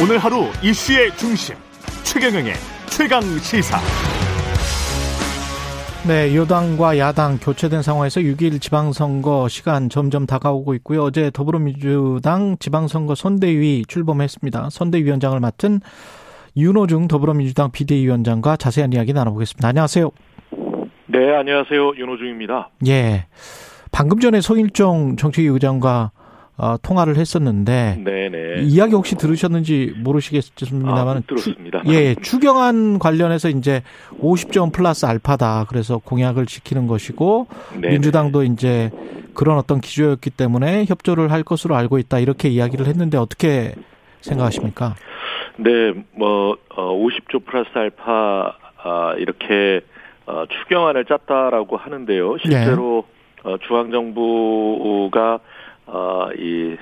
오늘 하루 이슈의 중심 최경영의 최강 시사. 네, 여당과 야당 교체된 상황에서 6일 지방선거 시간 점점 다가오고 있고요. 어제 더불어민주당 지방선거 선대위 출범했습니다. 선대위원장을 맡은 윤호중 더불어민주당 비대위원장과 자세한 이야기 나눠보겠습니다. 안녕하세요. 네, 안녕하세요. 윤호중입니다. 예. 방금 전에 송일종 정책위 의장과 어, 통화를 했었는데 네네. 이야기 혹시 들으셨는지 모르시겠습니다만 아, 들었습니다. 예, 추경안 관련해서 이제 50점 플러스 알파다. 그래서 공약을 지키는 것이고 네네. 민주당도 이제 그런 어떤 기조였기 때문에 협조를 할 것으로 알고 있다. 이렇게 이야기를 했는데 어떻게 생각하십니까? 네, 뭐 어, 50조 플러스 알파 아, 이렇게 어, 추경안을 짰다라고 하는데요. 실제로 네. 어, 중앙 정부가 어, 이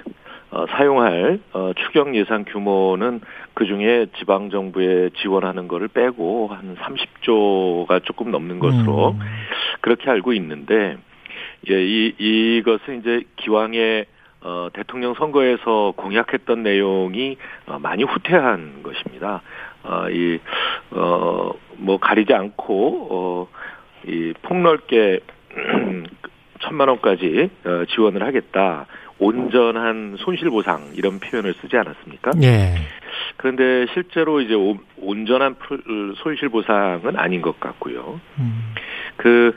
어, 사용할 어, 추경 예산 규모는 그 중에 지방 정부에 지원하는 거를 빼고 한 30조가 조금 넘는 것으로 음. 그렇게 알고 있는데 예, 이 이것은 이제 기왕에 어, 대통령 선거에서 공약했던 내용이 어, 많이 후퇴한 것입니다. 어, 이, 어, 뭐 가리지 않고, 어, 이 폭넓게 천만 원까지 어, 지원을 하겠다. 온전한 손실보상 이런 표현을 쓰지 않았습니까? 예. 그런데 실제로 이제 온전한 손실보상은 아닌 것 같고요. 음. 그,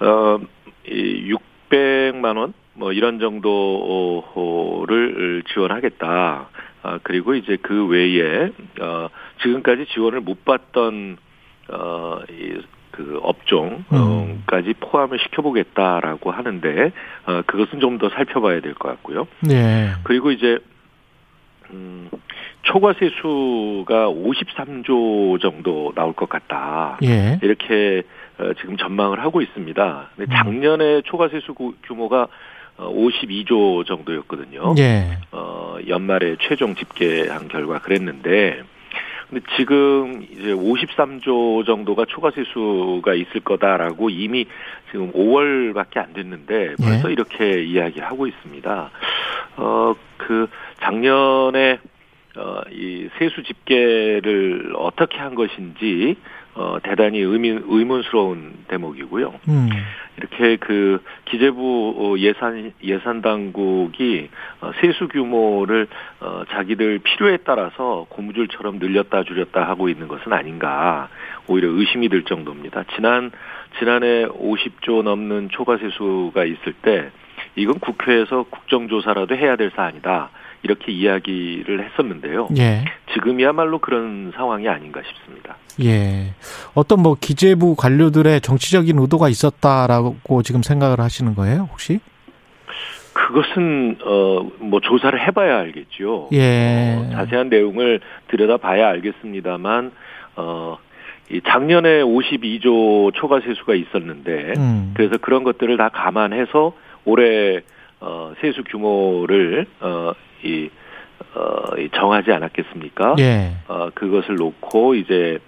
어, 이 600만 원? 뭐 이런 정도를 지원하겠다. 아, 그리고 이제 그 외에, 어, 지금까지 지원을 못 받던, 어, 이 그 업종까지 음. 포함을 시켜보겠다라고 하는데 어, 그것은 좀 더 살펴봐야 될 것 같고요. 네. 그리고 이제 음, 초과세 수가 53조 정도 나올 것 같다. 예. 이렇게 어, 지금 전망을 하고 있습니다. 근데 음. 작년에 초과세 수 규모가 52조 어, 정도였거든요. 예. 어, 연말에 최종 집계한 결과 그랬는데 근데 지금 이제 53조 정도가 초과 세수가 있을 거다라고 이미 지금 5월밖에 안 됐는데 벌써 네. 이렇게 이야기를 하고 있습니다. 어, 그 작년에 어, 이 세수 집계를 어떻게 한 것인지 어, 대단히 의미, 의문스러운 대목이고요. 음. 이렇게 그 기재부 어, 예산 예산 당국이 어, 세수 규모를 어, 자기들 필요에 따라서 고무줄처럼 늘렸다 줄였다 하고 있는 것은 아닌가 오히려 의심이 들 정도입니다. 지난 지난해 50조 넘는 초과 세수가 있을 때 이건 국회에서 국정조사라도 해야 될 사안이다. 이렇게 이야기를 했었는데요. 예. 지금이야말로 그런 상황이 아닌가 싶습니다. 예. 어떤 뭐 기재부 관료들의 정치적인 의도가 있었다라고 지금 생각을 하시는 거예요, 혹시? 그것은 어 뭐 조사를 해봐야 알겠죠. 예. 어, 자세한 내용을 들여다봐야 알겠습니다만 어. 이 작년에 52조 초과 세수가 있었는데 음. 그래서 그런 것들을 다 감안해서 올해 어 세수 규모를 어이 어, 정하지 않았겠습니까? 예. 어, 그것을 놓고 이제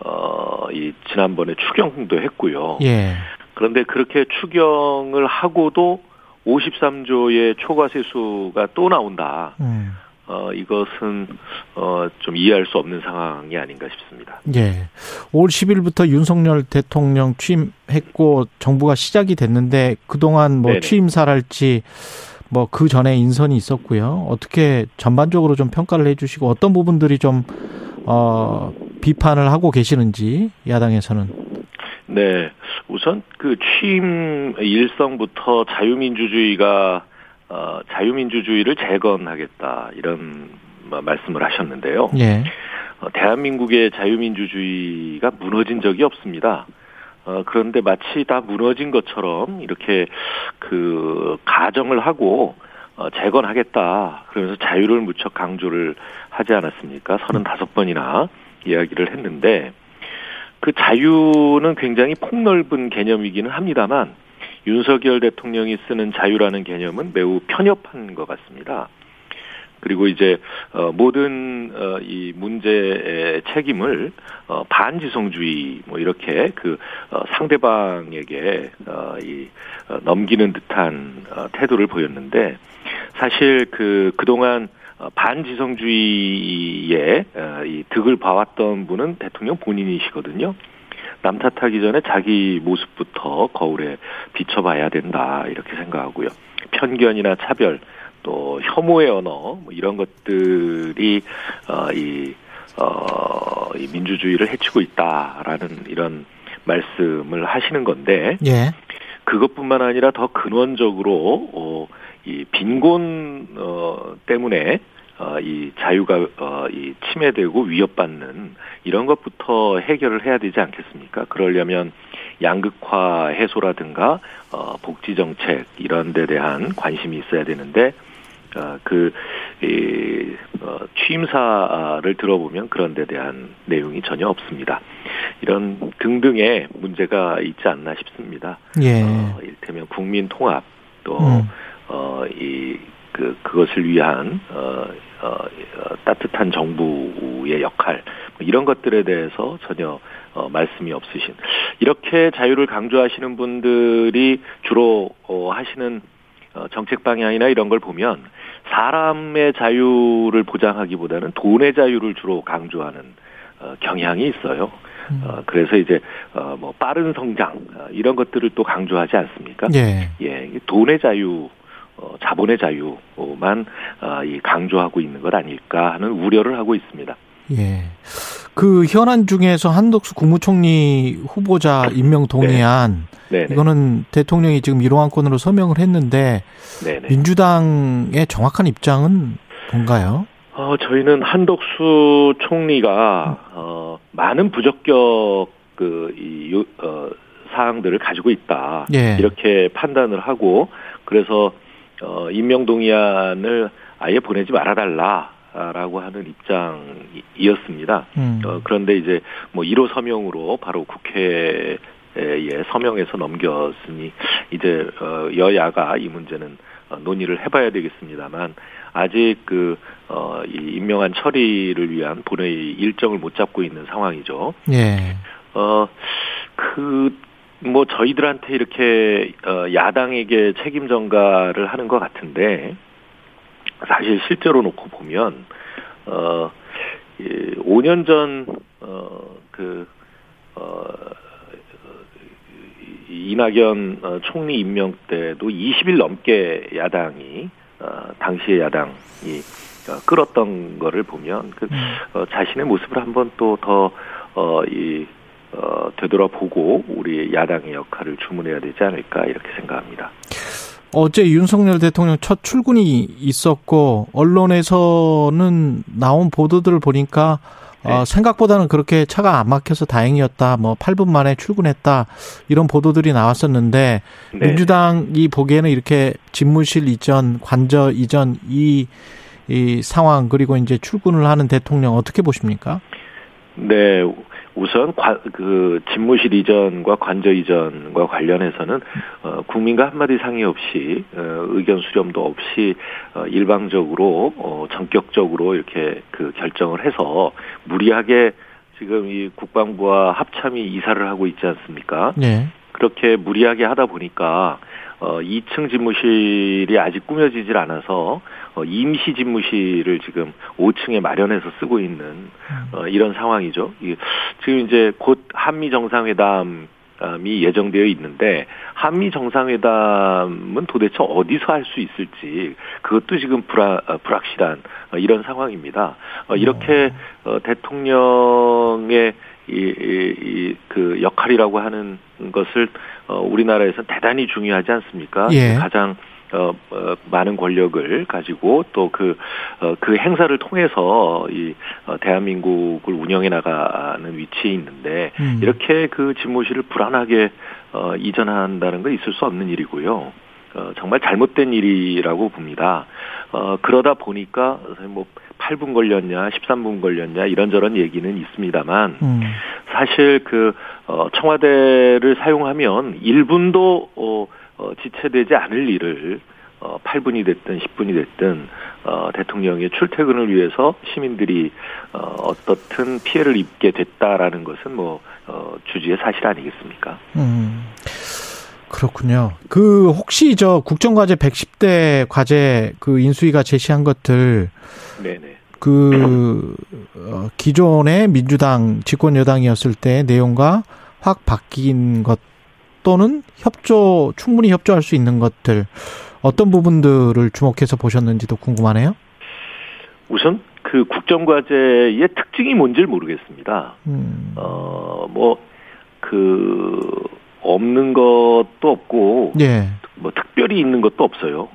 어, 이 지난번에 추경도 했고요. 예. 그런데 그렇게 추경을 하고도 53조의 초과 세수가 또 나온다. 음. 어, 이것은, 어, 좀 이해할 수 없는 상황이 아닌가 싶습니다. 예. 올 10일부터 윤석열 대통령 취임했고, 정부가 시작이 됐는데, 그동안 뭐 네네. 취임사랄지, 뭐 그 전에 인선이 있었고요. 어떻게 전반적으로 좀 평가를 해주시고 어떤 부분들이 좀 어, 비판을 하고 계시는지 야당에서는. 네, 우선 그 취임 일성부터 자유민주주의가 어, 자유민주주의를 재건하겠다 이런 말씀을 하셨는데요. 예. 어, 대한민국의 자유민주주의가 무너진 적이 없습니다. 어, 그런데 마치 다 무너진 것처럼 이렇게 그 가정을 하고 어, 재건하겠다. 그러면서 자유를 무척 강조를 하지 않았습니까? 35번이나 이야기를 했는데 그 자유는 굉장히 폭넓은 개념이기는 합니다만 윤석열 대통령이 쓰는 자유라는 개념은 매우 편협한 것 같습니다. 그리고 이제 어 모든 어 이 문제의 책임을 어 반지성주의 뭐 이렇게 그 어, 상대방에게 어 이 어, 넘기는 듯한 어, 태도를 보였는데 사실 그 그동안 어, 반지성주의의 어, 이 득을 봐왔던 분은 대통령 본인이시거든요. 남 탓하기 전에 자기 모습부터 거울에 비춰봐야 된다 이렇게 생각하고요. 편견이나 차별 또 혐오의 언어 뭐 이런 것들이 어, 이, 어, 이 민주주의를 해치고 있다라는 이런 말씀을 하시는 건데 예. 그것뿐만 아니라 더 근원적으로 어, 이 빈곤 어, 때문에 어, 이 자유가 어, 이 침해되고 위협받는 이런 것부터 해결을 해야 되지 않겠습니까? 그러려면 양극화 해소라든가 어, 복지 정책 이런 데 대한 관심이 있어야 되는데 어, 그 이, 어, 취임사를 들어보면 그런 데 대한 내용이 전혀 없습니다. 이런 등등의 문제가 있지 않나 싶습니다. 예. 어, 이를테면 국민 통합 또 음. 어, 이, 그, 그것을 위한, 어, 어, 어, 따뜻한 정부의 역할, 뭐 이런 것들에 대해서 전혀, 어, 말씀이 없으신. 이렇게 자유를 강조하시는 분들이 주로, 어, 하시는, 어, 정책 방향이나 이런 걸 보면, 사람의 자유를 보장하기보다는 돈의 자유를 주로 강조하는, 어, 경향이 있어요. 음. 어, 그래서 이제 어, 뭐 빠른 성장 어, 이런 것들을 또 강조하지 않습니까? 예. 예, 돈의 자유 어, 자본의 자유만 어, 이 강조하고 있는 것 아닐까 하는 우려를 하고 있습니다. 예. 그 현안 중에서 한덕수 국무총리 후보자 임명 동의안 네. 이거는 대통령이 지금 1호 안건으로 서명을 했는데 네네. 민주당의 정확한 입장은 뭔가요? 어, 저희는 한덕수 총리가 어, 많은 부적격 그이 어, 사항들을 가지고 있다 예. 이렇게 판단을 하고 그래서 어, 임명동의안을 아예 보내지 말아달라라고 하는 입장이었습니다. 음. 어, 그런데 이제 뭐 1호 서명으로 바로 국회 에 서명해서 넘겼으니 이제 어, 여야가 이 문제는 어, 논의를 해봐야 되겠습니다만 아직 그 어, 이 임명한 처리를 위한 본회의 일정을 못 잡고 있는 상황이죠. 예. 어, 그, 뭐 저희들한테 이렇게 어, 야당에게 책임 전가를 하는 것 같은데 사실 실제로 놓고 보면 어 5년 전 어 그 어, 이낙연 어, 총리 임명 때도 20일 넘게 야당이 어, 당시의 야당이 어, 끌었던 거를 보면 그 음. 어, 자신의 모습을 한번 또 더어이 어, 되돌아보고 우리 야당의 역할을 주문해야 되지 않을까 이렇게 생각합니다. 어제 윤석열 대통령 첫 출근이 있었고 언론에서는 나온 보도들을 보니까 어, 네. 어, 생각보다는 그렇게 차가 안 막혀서 다행이었다. 뭐 8분 만에 출근했다. 이런 보도들이 나왔었는데 네. 민주당이 보기에는 이렇게 집무실 이전, 관저 이전 이, 이 상황 그리고 이제 출근을 하는 대통령 어떻게 보십니까? 네. 우선 관, 그 집무실 이전과 관저 이전과 관련해서는 어, 국민과 한마디 상의 없이 어, 의견 수렴도 없이 어, 일방적으로 어, 전격적으로 이렇게 그 결정을 해서 무리하게 지금 이 국방부와 합참이 이사를 하고 있지 않습니까? 네. 그렇게 무리하게 하다 보니까 어 2층 집무실이 아직 꾸며지질 않아서 어, 임시 집무실을 지금 5층에 마련해서 쓰고 있는 어, 이런 상황이죠. 지금 이제 곧 한미 정상회담 이 예정되어 있는데 한미 정상회담은 도대체 어디서 할 수 있을지 그것도 지금 불안, 어, 불확실한 어, 이런 상황입니다. 어, 이렇게 대통령의 이, 이, 이, 그 역할이라고 하는 것을 우리나라에서 대단히 중요하지 않습니까? 예. 가장 어, 어, 많은 권력을 가지고 또 그, 어, 그 행사를 통해서 이, 어, 대한민국을 운영해 나가는 위치에 있는데, 음. 이렇게 그 집무실을 불안하게, 어, 이전한다는 건 있을 수 없는 일이고요. 어, 정말 잘못된 일이라고 봅니다. 어, 그러다 보니까, 뭐, 8분 걸렸냐, 13분 걸렸냐, 이런저런 얘기는 있습니다만, 음. 사실 그, 어, 청와대를 사용하면 1분도, 어, 어, 지체되지 않을 일을 어, 8분이 됐든 10분이 됐든 어, 대통령의 출퇴근을 위해서 시민들이 어, 어떻든 피해를 입게 됐다라는 것은 뭐 어, 주지의 사실 아니겠습니까? 음. 그렇군요. 그 혹시 저 국정과제 110대 과제 그 인수위가 제시한 것들 네네. 그 어, 기존의 민주당 집권 여당이었을 때 내용과 확 바뀐 것 또는 협조 충분히 협조할 수 있는 것들 어떤 부분들을 주목해서 보셨는지도 궁금하네요. 우선 그 국정과제의 특징이 뭔지를 모르겠습니다. 음. 어뭐 그 없는 것도 없고 예. 뭐 특별히 있는 것도 없어요.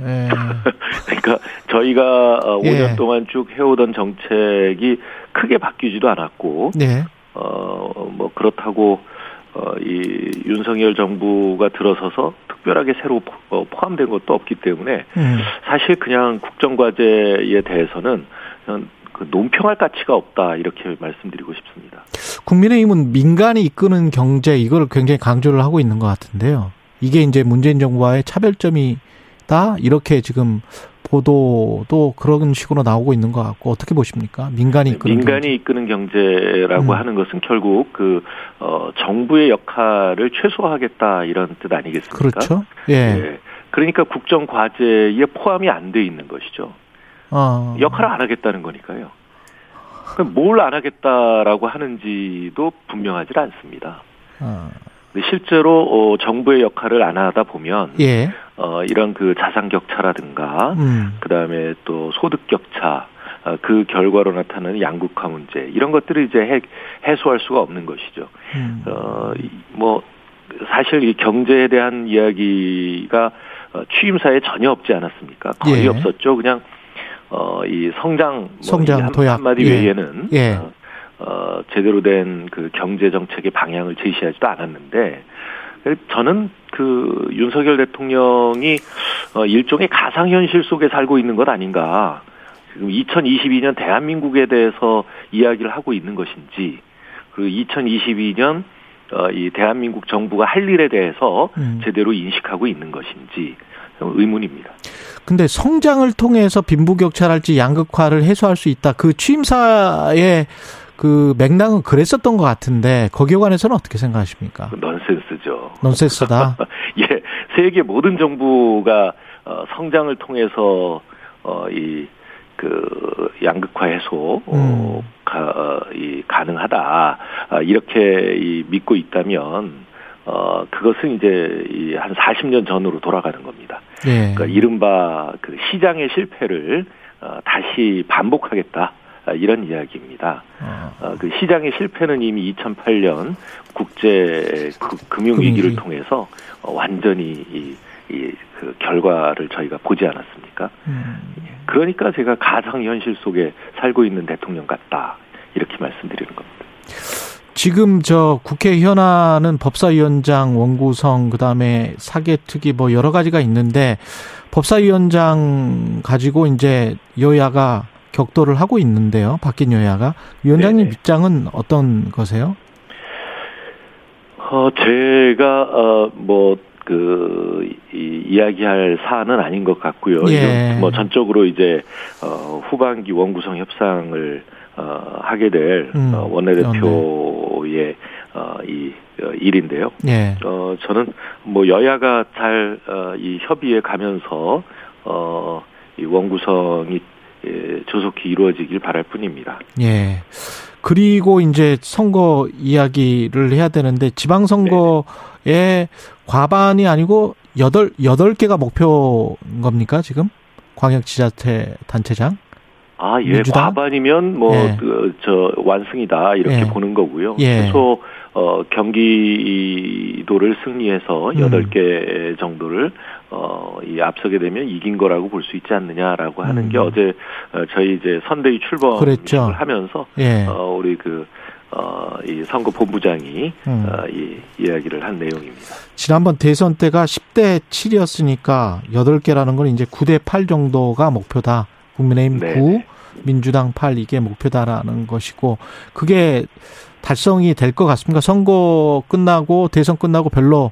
예. 그러니까 저희가 5년 어, 예. 동안 쭉 해오던 정책이 크게 바뀌지도 않았고, 예. 어뭐 그렇다고 어, 이 윤석열 정부가 들어서서 특별하게 새로 어, 포함된 것도 없기 때문에 음. 사실 그냥 국정과제에 대해서는 그 논평할 가치가 없다 이렇게 말씀드리고 싶습니다. 국민의힘은 민간이 이끄는 경제 이걸 굉장히 강조를 하고 있는 것 같은데요. 이게 이제 문재인 정부와의 차별점이 다 이렇게 지금 보도도 그런 식으로 나오고 있는 것 같고 어떻게 보십니까? 민간이 이끄는 민간이 경제. 이끄는 경제라고 음. 하는 것은 결국 그 어, 정부의 역할을 최소화하겠다 이런 뜻 아니겠습니까? 그렇죠. 예. 네. 그러니까 국정 과제에 포함이 안 돼 있는 것이죠. 어. 역할을 안 하겠다는 거니까요. 뭘 안 하겠다라고 하는지도 분명하지 않습니다. 어. 실제로 어, 정부의 역할을 안 하다 보면 예. 어, 이런 그 자산 격차라든가 음. 그 다음에 또 소득 격차 어, 그 결과로 나타나는 양극화 문제 이런 것들을 이제 해, 해소할 수가 없는 것이죠. 음. 어, 뭐 사실 이 경제에 대한 이야기가 어, 취임사에 전혀 없지 않았습니까? 거의 예. 없었죠. 그냥 어, 이 성장, 뭐 성장 뭐 도약 한마디 예. 외에는 예. 어, 어, 제대로 된 그 경제 정책의 방향을 제시하지도 않았는데 저는 그 윤석열 대통령이 어, 일종의 가상현실 속에 살고 있는 것 아닌가. 지금 2022년 대한민국에 대해서 이야기를 하고 있는 것인지, 그리고 2022년 어, 이 대한민국 정부가 할 일에 대해서 음. 제대로 인식하고 있는 것인지 의문입니다. 근데 성장을 통해서 빈부격차랄지 양극화를 해소할 수 있다. 그 취임사의 그 맥락은 그랬었던 것 같은데 거기에 관해서는 어떻게 생각하십니까? 넌센스 죠. 넌센스다. 예, 세계 모든 정부가 어, 성장을 통해서 어, 이 그 양극화 해소 어, 음. 가, 어, 이 가능하다 아, 이렇게 이 믿고 있다면 어, 그것은 이제 이 한 40년 전으로 돌아가는 겁니다. 네. 그러니까 이른바 그 시장의 실패를 어, 다시 반복하겠다. 아, 이런 이야기입니다. 아. 어, 그 시장의 실패는 이미 2008년 국제 그 금융 위기를 통해서 어, 완전히 이, 이, 그 결과를 저희가 보지 않았습니까? 음. 그러니까 제가 가상 현실 속에 살고 있는 대통령 같다 이렇게 말씀드리는 겁니다. 지금 저 국회 현안은 법사위원장 원구성 그다음에 사개특위 뭐 여러 가지가 있는데 법사위원장 가지고 이제 여야가 격돌을 하고 있는데요. 바뀐 여야가 위원장님 네네. 입장은 어떤 거세요? 어 제가 어뭐 이, 이야기할 사안은 아닌 것 같고요. 예. 뭐 전적으로 이제 어 후반기 원구성 협상을 어, 하게 될 음, 어, 원내대표의 어, 이 어, 일인데요. 예. 어, 저는 뭐 여야가 잘이 어, 협의에 가면서 어, 이 원구성이 예, 조속히 이루어지길 바랄 뿐입니다. 예. 그리고 이제 선거 이야기를 해야 되는데 지방선거에 과반이 아니고 여덟 여덟 개가 목표인 겁니까 지금 광역 지자체 단체장? 아, 예. 민주당? 과반이면 뭐, 예. 그, 저, 완승이다. 이렇게 예. 보는 거고요. 예. 최소, 어, 경기도를 승리해서 음. 8개 정도를, 어, 이 앞서게 되면 이긴 거라고 볼 수 있지 않느냐라고 하는 음. 게 어제, 어, 저희 이제 선대위 출범을 하면서, 예. 어, 우리 그, 어, 이 선거 본부장이, 음. 어, 이 이야기를 한 내용입니다. 지난번 대선 때가 10대 7이었으니까 8개라는 건 이제 9대 8 정도가 목표다. 국민의힘 네 9, 민주당 8 이게 목표다라는 것이고 그게 달성이 될 것 같습니까? 선거 끝나고 대선 끝나고 별로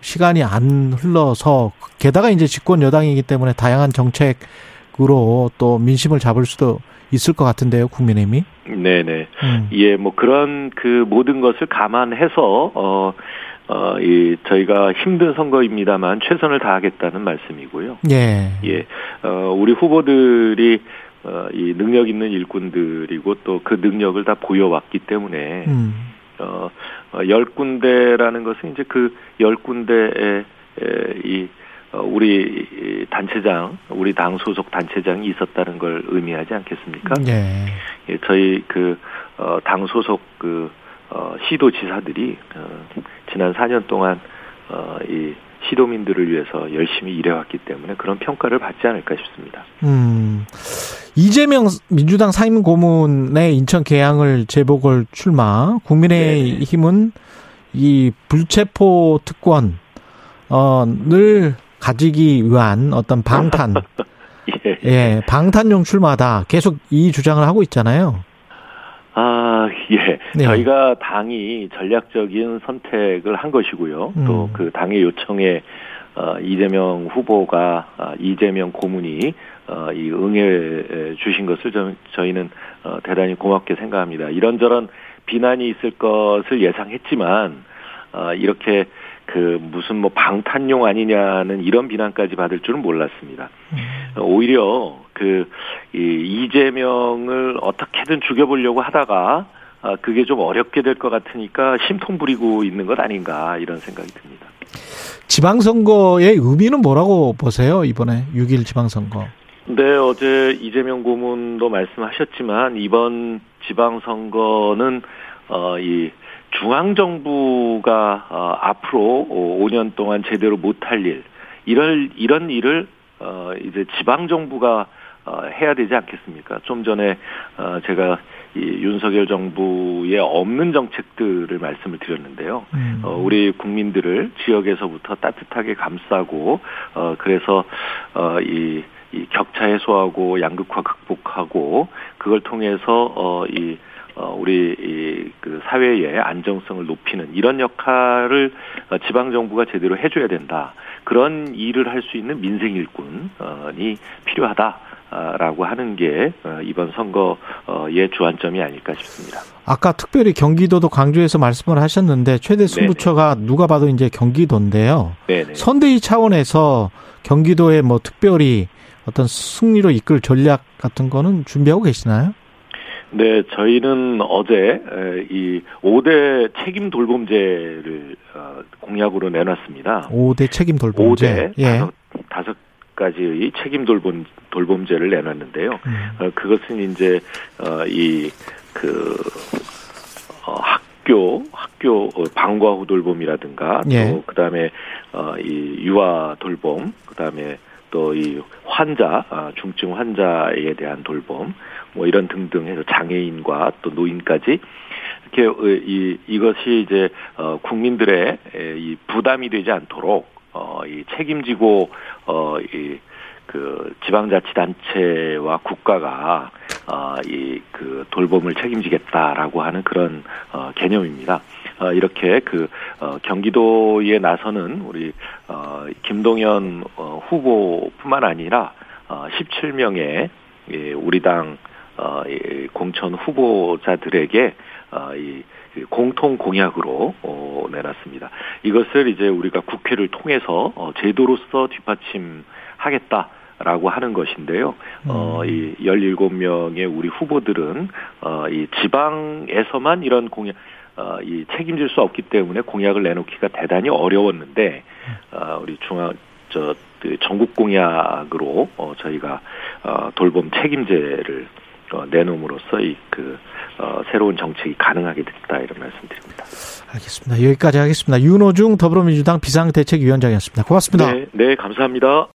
시간이 안 흘러서 게다가 이제 집권 여당이기 때문에 다양한 정책으로 또 민심을 잡을 수도 있을 것 같은데요, 국민의힘이. 네네. 음. 예, 뭐 그런 그 모든 것을 감안해서 어. 어, 이, 저희가 힘든 선거입니다만 최선을 다하겠다는 말씀이고요. 예. 예. 어, 우리 후보들이 어, 이 능력 있는 일꾼들이고 또 그 능력을 다 보여왔기 때문에 음. 어, 어, 열 군데라는 것은 이제 그 열 군데에 이 어, 우리 단체장, 우리 당 소속 단체장이 있었다는 걸 의미하지 않겠습니까? 예. 예 저희 그, 어, 당 소속 그, 어, 시도지사들이, 어, 지난 4년 동안, 어, 이 시도민들을 위해서 열심히 일해왔기 때문에 그런 평가를 받지 않을까 싶습니다. 음. 이재명 민주당 상임 고문의 인천 개항을 재보궐 출마, 국민의힘은 이 불체포 특권, 어, 늘 가지기 위한 어떤 방탄, 예. 예, 방탄용 출마다 계속 이 주장을 하고 있잖아요. 아, 예. 네. 저희가 당이 전략적인 선택을 한 것이고요. 음. 또그 당의 요청에 어, 이재명 후보가 어, 이재명 고문이 어, 이 응해 주신 것을 저, 저희는 어, 대단히 고맙게 생각합니다. 이런저런 비난이 있을 것을 예상했지만 어, 이렇게 그 무슨 뭐 방탄용 아니냐는 이런 비난까지 받을 줄은 몰랐습니다. 음. 오히려 그 이 이재명을 어떻게든 죽여보려고 하다가 아 그게 좀 어렵게 될 것 같으니까 심통 부리고 있는 것 아닌가 이런 생각이 듭니다. 지방선거의 의미는 뭐라고 보세요 이번에 6일 지방선거? 네 어제 이재명 고문도 말씀하셨지만 이번 지방선거는 어 이 중앙 정부가 어, 앞으로 5년 동안 제대로 못할 일, 이럴, 이런 일을 어, 이제 지방 정부가 어, 해야 되지 않겠습니까? 좀 전에 어, 제가 이 윤석열 정부의 없는 정책들을 말씀을 드렸는데요. 음. 어, 우리 국민들을 지역에서부터 따뜻하게 감싸고 어, 그래서 어, 이, 이 격차 해소하고 양극화 극복하고 그걸 통해서 어, 이 어, 우리 이 그 사회의 안정성을 높이는 이런 역할을 어, 지방 정부가 제대로 해줘야 된다. 그런 일을 할 수 있는 민생 일꾼이 필요하다. 라고 하는 게 어, 이번 선거의 주안점이 아닐까 싶습니다. 아까 특별히 경기도도 강조해서 말씀을 하셨는데 최대 승부처가 네네. 누가 봐도 이제 경기도인데요. 네네. 선대위 차원에서 경기도에 뭐 특별히 어떤 승리로 이끌 전략 같은 거는 준비하고 계시나요? 네, 저희는 어제 이 5대 책임 돌봄제를 어, 공약으로 내놨습니다. 5대 책임 돌봄제. 5대 예. 다섯, 가지의 책임 돌봄 돌봄제를 내놨는데요. 음. 어, 그것은 이제 어, 이그 어, 학교 학교 방과 후 돌봄이라든가 예. 또 그다음에 어, 이 유아 돌봄 그다음에 또 이 환자 아, 중증 환자에 대한 돌봄 뭐 이런 등등 해서 장애인과 또 노인까지 이렇게 어, 이 이것이 이제 어 국민들의 이 부담이 되지 않도록 어이 책임지고 어이 그 지방자치단체와 국가가 어이그 돌봄을 책임지겠다라고 하는 그런 어 개념입니다. 어 이렇게 그 어, 경기도에 나서는 우리 어, 김동연 어, 후보뿐만 아니라 어, 17명의 예, 우리 당 공천 후보자들에게 어, 이 공통 공약으로 어, 내놨습니다. 이것을 이제 우리가 국회를 통해서 어, 제도로서 뒷받침하겠다. 라고 하는 것인데요. 어, 음. 이 17명의 우리 후보들은, 어, 이 지방에서만 이런 공약, 어, 이 책임질 수 없기 때문에 공약을 내놓기가 대단히 어려웠는데, 어, 우리 중앙, 저, 그 전국 공약으로, 어, 저희가, 어, 돌봄 책임제를 어, 내놓음으로써 이그 어, 새로운 정책이 가능하게 됐다 이런 말씀드립니다. 알겠습니다. 여기까지 하겠습니다. 윤호중 더불어민주당 비상대책위원장이었습니다. 고맙습니다. 네, 네 감사합니다.